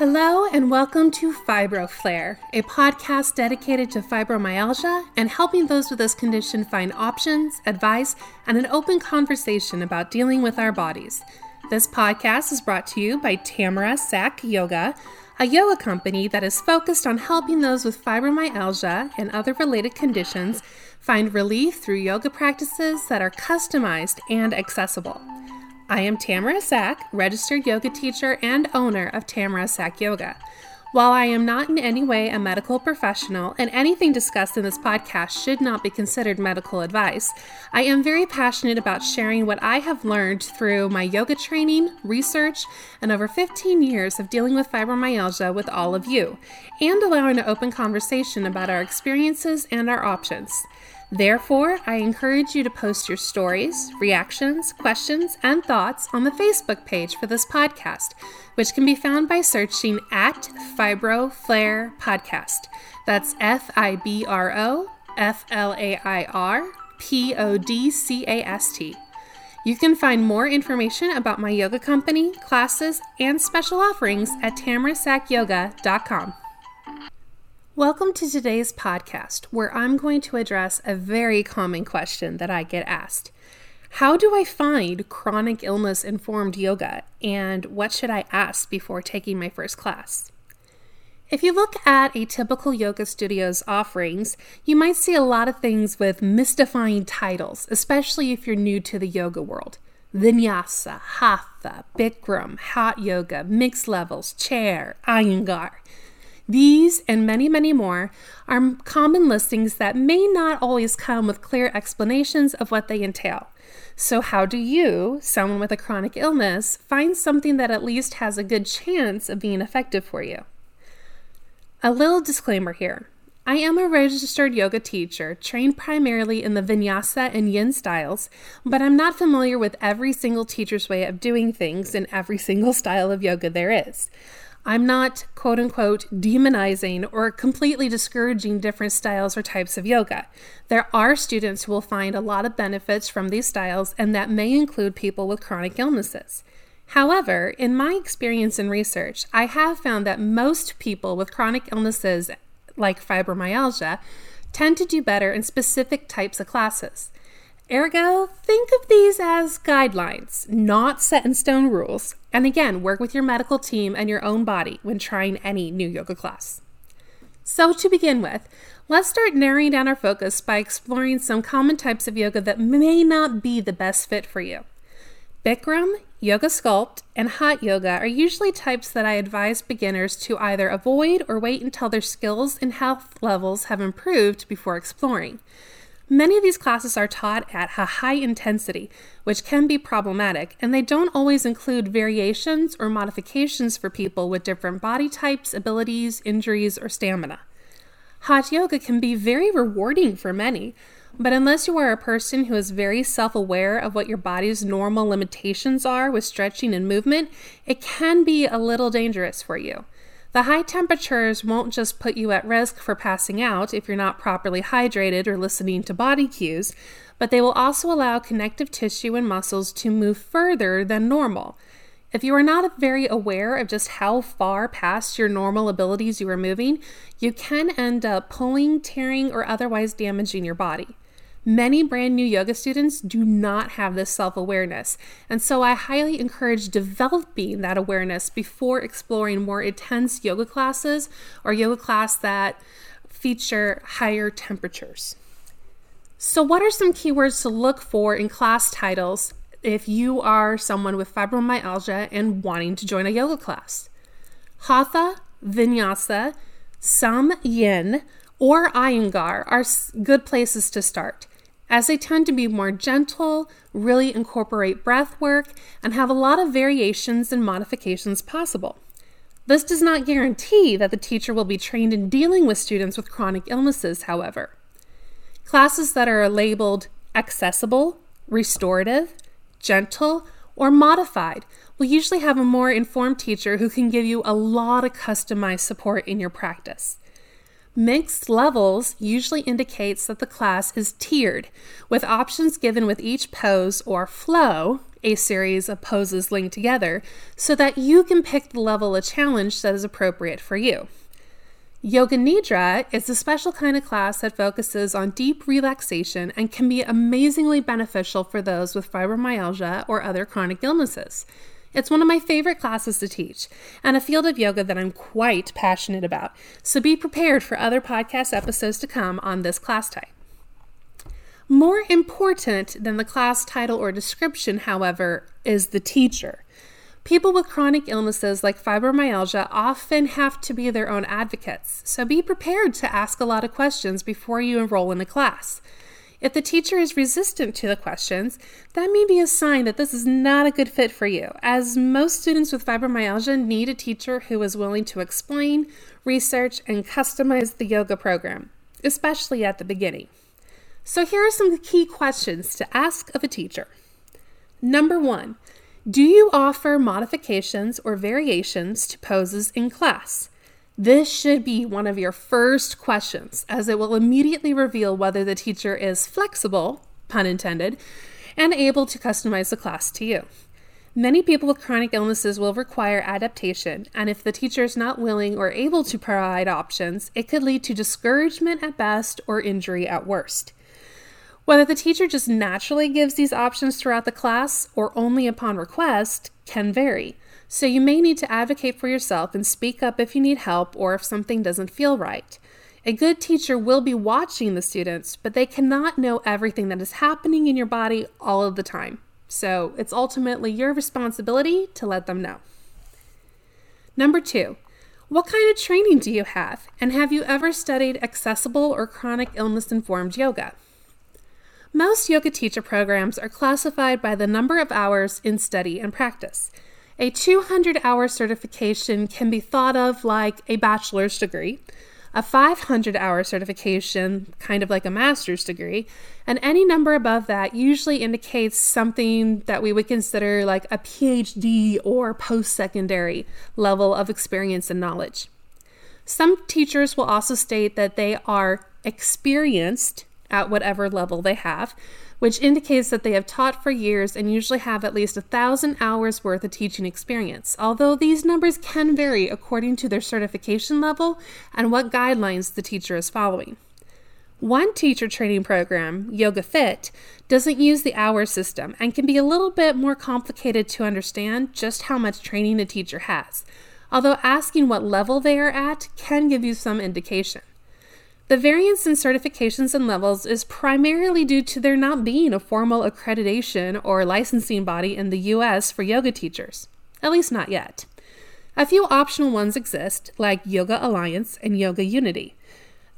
Hello, and welcome to FibroFlair, a podcast dedicated to fibromyalgia and helping those with this condition find options, advice, and an open conversation about dealing with our bodies. This podcast is brought to you by Tamara Sack Yoga, a yoga company that is focused on helping those with fibromyalgia and other related conditions find relief through yoga practices that are customized and accessible. I am Tamara Sack, registered yoga teacher and owner of Tamara Sack Yoga. While I am not in any way a medical professional, and anything discussed in this podcast should not be considered medical advice, I am very passionate about sharing what I have learned through my yoga training, research, and over 15 years of dealing with fibromyalgia with all of you, and allowing an open conversation about our experiences and our options. Therefore, I encourage you to post your stories, reactions, questions, and thoughts on the Facebook page for this podcast, which can be found by searching at Fibro Flair Podcast. That's F I B R O F L A I R P O D C A S T. You can find more information about my yoga company, classes, and special offerings at tamarasackyoga.com. Welcome to today's podcast, where I'm going to address a very common question that I get asked How do I find chronic illness informed yoga, and what should I ask before taking my first class? If you look at a typical yoga studio's offerings, you might see a lot of things with mystifying titles, especially if you're new to the yoga world. Vinyasa, Hatha, Bikram, Hot Yoga, Mixed Levels, Chair, Iyengar. These and many, many more are common listings that may not always come with clear explanations of what they entail. So, how do you, someone with a chronic illness, find something that at least has a good chance of being effective for you? A little disclaimer here. I am a registered yoga teacher trained primarily in the vinyasa and yin styles, but I'm not familiar with every single teacher's way of doing things in every single style of yoga there is. I'm not quote unquote demonizing or completely discouraging different styles or types of yoga. There are students who will find a lot of benefits from these styles, and that may include people with chronic illnesses. However, in my experience and research, I have found that most people with chronic illnesses like fibromyalgia tend to do better in specific types of classes. Ergo, think of these as guidelines, not set in stone rules. And again, work with your medical team and your own body when trying any new yoga class. So, to begin with, let's start narrowing down our focus by exploring some common types of yoga that may not be the best fit for you. Bikram, Yoga Sculpt, and Hot Yoga are usually types that I advise beginners to either avoid or wait until their skills and health levels have improved before exploring. Many of these classes are taught at a high intensity, which can be problematic, and they don't always include variations or modifications for people with different body types, abilities, injuries, or stamina. Hot yoga can be very rewarding for many, but unless you are a person who is very self aware of what your body's normal limitations are with stretching and movement, it can be a little dangerous for you. The high temperatures won't just put you at risk for passing out if you're not properly hydrated or listening to body cues, but they will also allow connective tissue and muscles to move further than normal. If you are not very aware of just how far past your normal abilities you are moving, you can end up pulling, tearing, or otherwise damaging your body. Many brand new yoga students do not have this self awareness, and so I highly encourage developing that awareness before exploring more intense yoga classes or yoga class that feature higher temperatures. So, what are some keywords to look for in class titles if you are someone with fibromyalgia and wanting to join a yoga class? Hatha, Vinyasa, some Yin, or Iyengar are good places to start as they tend to be more gentle, really incorporate breath work, and have a lot of variations and modifications possible. This does not guarantee that the teacher will be trained in dealing with students with chronic illnesses, however. Classes that are labeled accessible, restorative, gentle, or modified will usually have a more informed teacher who can give you a lot of customized support in your practice. Mixed levels usually indicates that the class is tiered, with options given with each pose or flow a series of poses linked together so that you can pick the level of challenge that is appropriate for you. Yoga Nidra is a special kind of class that focuses on deep relaxation and can be amazingly beneficial for those with fibromyalgia or other chronic illnesses. It's one of my favorite classes to teach and a field of yoga that I'm quite passionate about, so be prepared for other podcast episodes to come on this class type. More important than the class title or description, however, is the teacher. People with chronic illnesses like fibromyalgia often have to be their own advocates, so be prepared to ask a lot of questions before you enroll in a class. If the teacher is resistant to the questions, that may be a sign that this is not a good fit for you, as most students with fibromyalgia need a teacher who is willing to explain, research, and customize the yoga program, especially at the beginning. So, here are some key questions to ask of a teacher. Number one, do you offer modifications or variations to poses in class? This should be one of your first questions, as it will immediately reveal whether the teacher is flexible, pun intended, and able to customize the class to you. Many people with chronic illnesses will require adaptation, and if the teacher is not willing or able to provide options, it could lead to discouragement at best or injury at worst. Whether the teacher just naturally gives these options throughout the class or only upon request can vary. So you may need to advocate for yourself and speak up if you need help or if something doesn't feel right. A good teacher will be watching the students, but they cannot know everything that is happening in your body all of the time. So it's ultimately your responsibility to let them know. Number two, what kind of training do you have? And have you ever studied accessible or chronic illness informed yoga? Most yoga teacher programs are classified by the number of hours in study and practice. A 200 hour certification can be thought of like a bachelor's degree, a 500 hour certification, kind of like a master's degree, and any number above that usually indicates something that we would consider like a PhD or post secondary level of experience and knowledge. Some teachers will also state that they are experienced at whatever level they have, which indicates that they have taught for years and usually have at least a thousand hours worth of teaching experience, although these numbers can vary according to their certification level and what guidelines the teacher is following. One teacher training program, Yoga Fit, doesn't use the hour system and can be a little bit more complicated to understand just how much training a teacher has, although asking what level they are at can give you some indication. The variance in certifications and levels is primarily due to there not being a formal accreditation or licensing body in the US for yoga teachers, at least not yet. A few optional ones exist, like Yoga Alliance and Yoga Unity.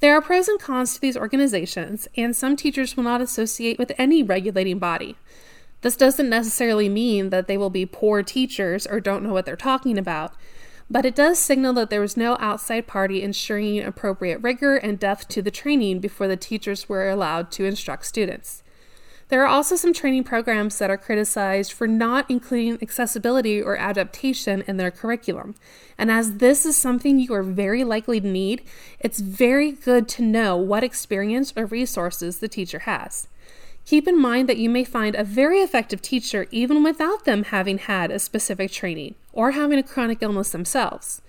There are pros and cons to these organizations, and some teachers will not associate with any regulating body. This doesn't necessarily mean that they will be poor teachers or don't know what they're talking about but it does signal that there was no outside party ensuring appropriate rigor and depth to the training before the teachers were allowed to instruct students. There are also some training programs that are criticized for not including accessibility or adaptation in their curriculum. And as this is something you are very likely to need, it's very good to know what experience or resources the teacher has. Keep in mind that you may find a very effective teacher even without them having had a specific training or having a chronic illness themselves.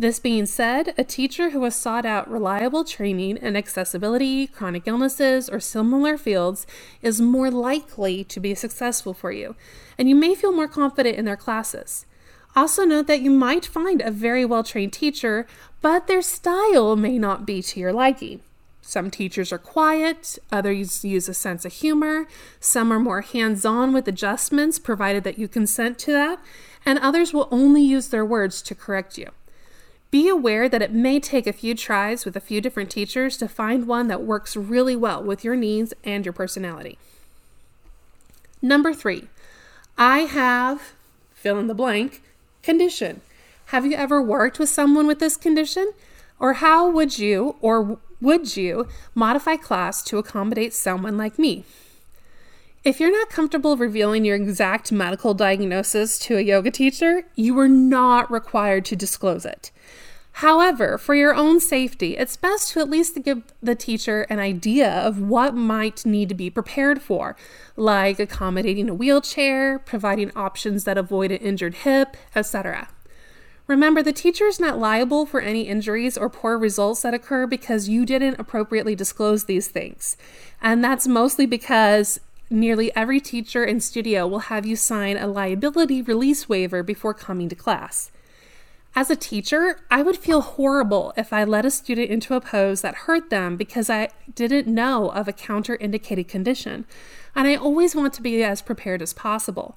This being said, a teacher who has sought out reliable training in accessibility, chronic illnesses, or similar fields is more likely to be successful for you, and you may feel more confident in their classes. Also, note that you might find a very well trained teacher, but their style may not be to your liking. Some teachers are quiet, others use a sense of humor, some are more hands on with adjustments, provided that you consent to that, and others will only use their words to correct you. Be aware that it may take a few tries with a few different teachers to find one that works really well with your needs and your personality. Number three, I have, fill in the blank, condition. Have you ever worked with someone with this condition? Or how would you or would you modify class to accommodate someone like me? If you're not comfortable revealing your exact medical diagnosis to a yoga teacher, you are not required to disclose it. However, for your own safety, it's best to at least give the teacher an idea of what might need to be prepared for, like accommodating a wheelchair, providing options that avoid an injured hip, etc. Remember, the teacher is not liable for any injuries or poor results that occur because you didn't appropriately disclose these things. And that's mostly because nearly every teacher in studio will have you sign a liability release waiver before coming to class. As a teacher, I would feel horrible if I led a student into a pose that hurt them because I didn't know of a counter-indicated condition, and I always want to be as prepared as possible.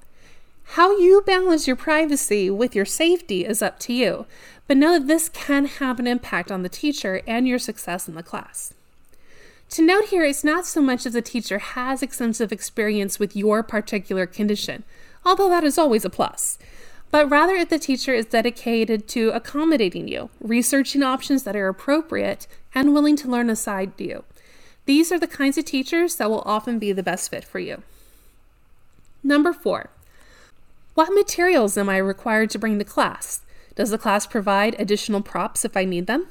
How you balance your privacy with your safety is up to you, but know that this can have an impact on the teacher and your success in the class. To note here, it's not so much if the teacher has extensive experience with your particular condition, although that is always a plus but rather if the teacher is dedicated to accommodating you, researching options that are appropriate, and willing to learn aside you. These are the kinds of teachers that will often be the best fit for you. Number four, what materials am I required to bring to class? Does the class provide additional props if I need them?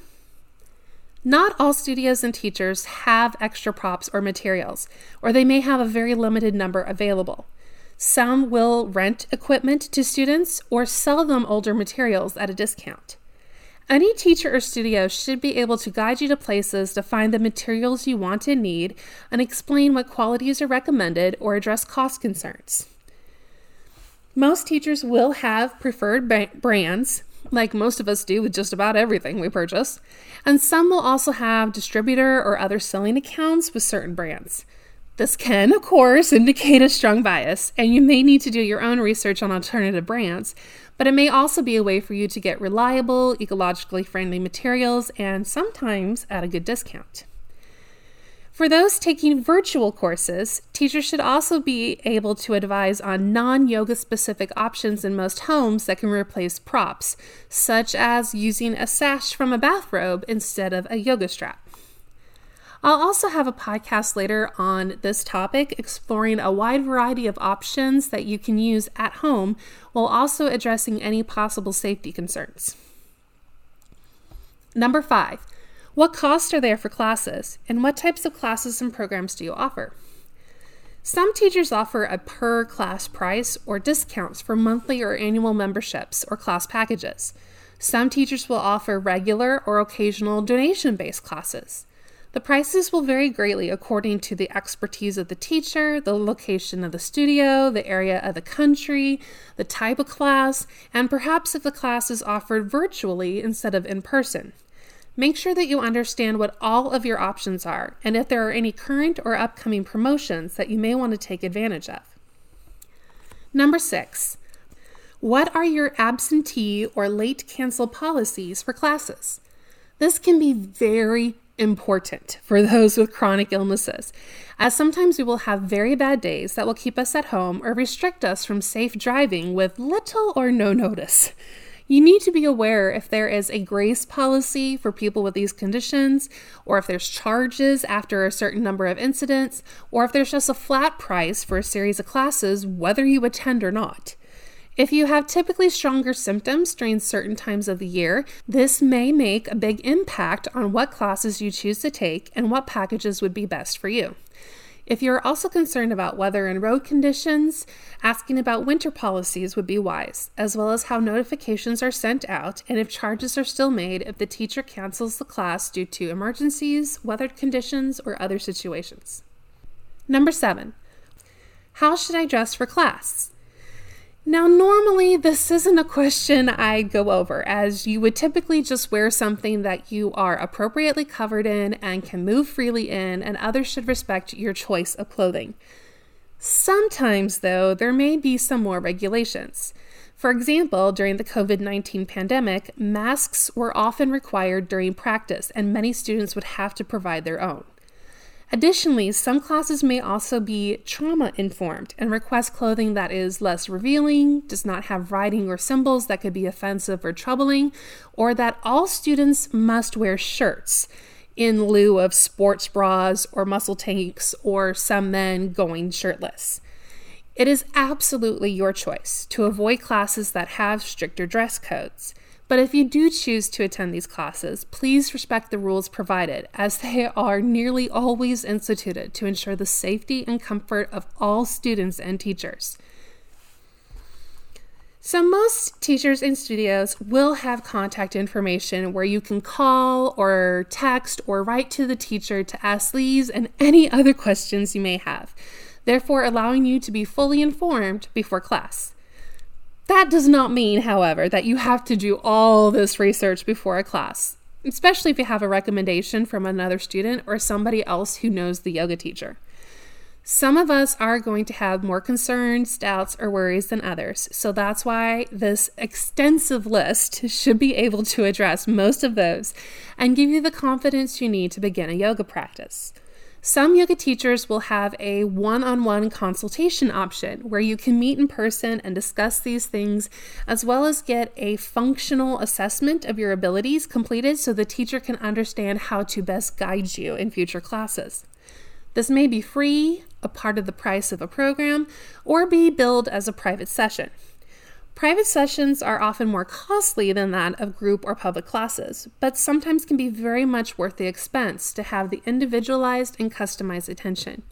Not all studios and teachers have extra props or materials, or they may have a very limited number available. Some will rent equipment to students or sell them older materials at a discount. Any teacher or studio should be able to guide you to places to find the materials you want and need and explain what qualities are recommended or address cost concerns. Most teachers will have preferred ba- brands, like most of us do with just about everything we purchase, and some will also have distributor or other selling accounts with certain brands. This can, of course, indicate a strong bias, and you may need to do your own research on alternative brands, but it may also be a way for you to get reliable, ecologically friendly materials and sometimes at a good discount. For those taking virtual courses, teachers should also be able to advise on non yoga specific options in most homes that can replace props, such as using a sash from a bathrobe instead of a yoga strap. I'll also have a podcast later on this topic, exploring a wide variety of options that you can use at home while also addressing any possible safety concerns. Number five, what costs are there for classes, and what types of classes and programs do you offer? Some teachers offer a per class price or discounts for monthly or annual memberships or class packages. Some teachers will offer regular or occasional donation based classes. The prices will vary greatly according to the expertise of the teacher, the location of the studio, the area of the country, the type of class, and perhaps if the class is offered virtually instead of in person. Make sure that you understand what all of your options are and if there are any current or upcoming promotions that you may want to take advantage of. Number six, what are your absentee or late cancel policies for classes? This can be very important for those with chronic illnesses, as sometimes we will have very bad days that will keep us at home or restrict us from safe driving with little or no notice. You need to be aware if there is a grace policy for people with these conditions, or if there's charges after a certain number of incidents, or if there's just a flat price for a series of classes, whether you attend or not. If you have typically stronger symptoms during certain times of the year, this may make a big impact on what classes you choose to take and what packages would be best for you. If you're also concerned about weather and road conditions, asking about winter policies would be wise, as well as how notifications are sent out and if charges are still made if the teacher cancels the class due to emergencies, weather conditions, or other situations. Number seven, how should I dress for class? Now, normally this isn't a question I'd go over, as you would typically just wear something that you are appropriately covered in and can move freely in, and others should respect your choice of clothing. Sometimes, though, there may be some more regulations. For example, during the COVID 19 pandemic, masks were often required during practice, and many students would have to provide their own. Additionally, some classes may also be trauma informed and request clothing that is less revealing, does not have writing or symbols that could be offensive or troubling, or that all students must wear shirts in lieu of sports bras or muscle tanks or some men going shirtless. It is absolutely your choice to avoid classes that have stricter dress codes But if you do choose to attend these classes, please respect the rules provided, as they are nearly always instituted to ensure the safety and comfort of all students and teachers. So, most teachers and studios will have contact information where you can call or text or write to the teacher to ask these and any other questions you may have, therefore, allowing you to be fully informed before class. That does not mean, however, that you have to do all this research before a class, especially if you have a recommendation from another student or somebody else who knows the yoga teacher. Some of us are going to have more concerns, doubts, or worries than others. So that's why this extensive list should be able to address most of those and give you the confidence you need to begin a yoga practice. Some yoga teachers will have a one on one consultation option where you can meet in person and discuss these things, as well as get a functional assessment of your abilities completed so the teacher can understand how to best guide you in future classes. This may be free, a part of the price of a program, or be billed as a private session. Private sessions are often more costly than that of group or public classes, but sometimes can be very much worth the expense to have the individualized and customized attention.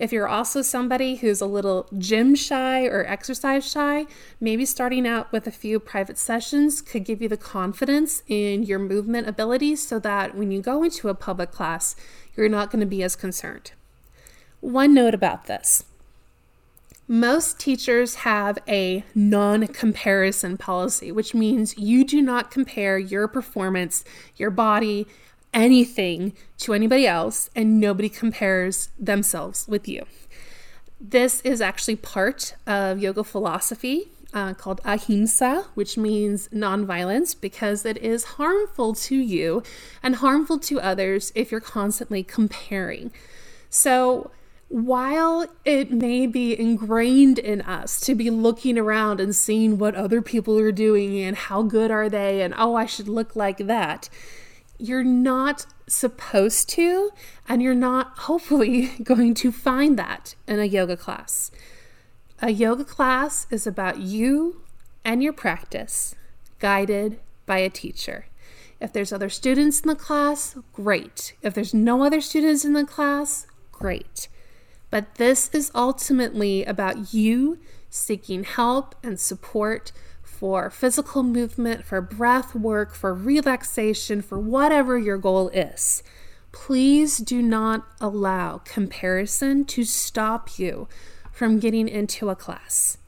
If you're also somebody who's a little gym shy or exercise shy, maybe starting out with a few private sessions could give you the confidence in your movement abilities so that when you go into a public class, you're not going to be as concerned. One note about this most teachers have a non comparison policy, which means you do not compare your performance, your body, anything to anybody else, and nobody compares themselves with you. This is actually part of yoga philosophy uh, called ahimsa, which means nonviolence, because it is harmful to you and harmful to others if you're constantly comparing. So, while it may be ingrained in us to be looking around and seeing what other people are doing and how good are they and oh, I should look like that, you're not supposed to, and you're not hopefully going to find that in a yoga class. A yoga class is about you and your practice, guided by a teacher. If there's other students in the class, great. If there's no other students in the class, great. But this is ultimately about you seeking help and support for physical movement, for breath work, for relaxation, for whatever your goal is. Please do not allow comparison to stop you from getting into a class.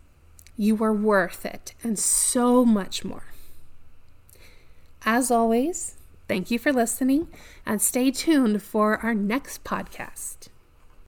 You are worth it and so much more. As always, thank you for listening and stay tuned for our next podcast.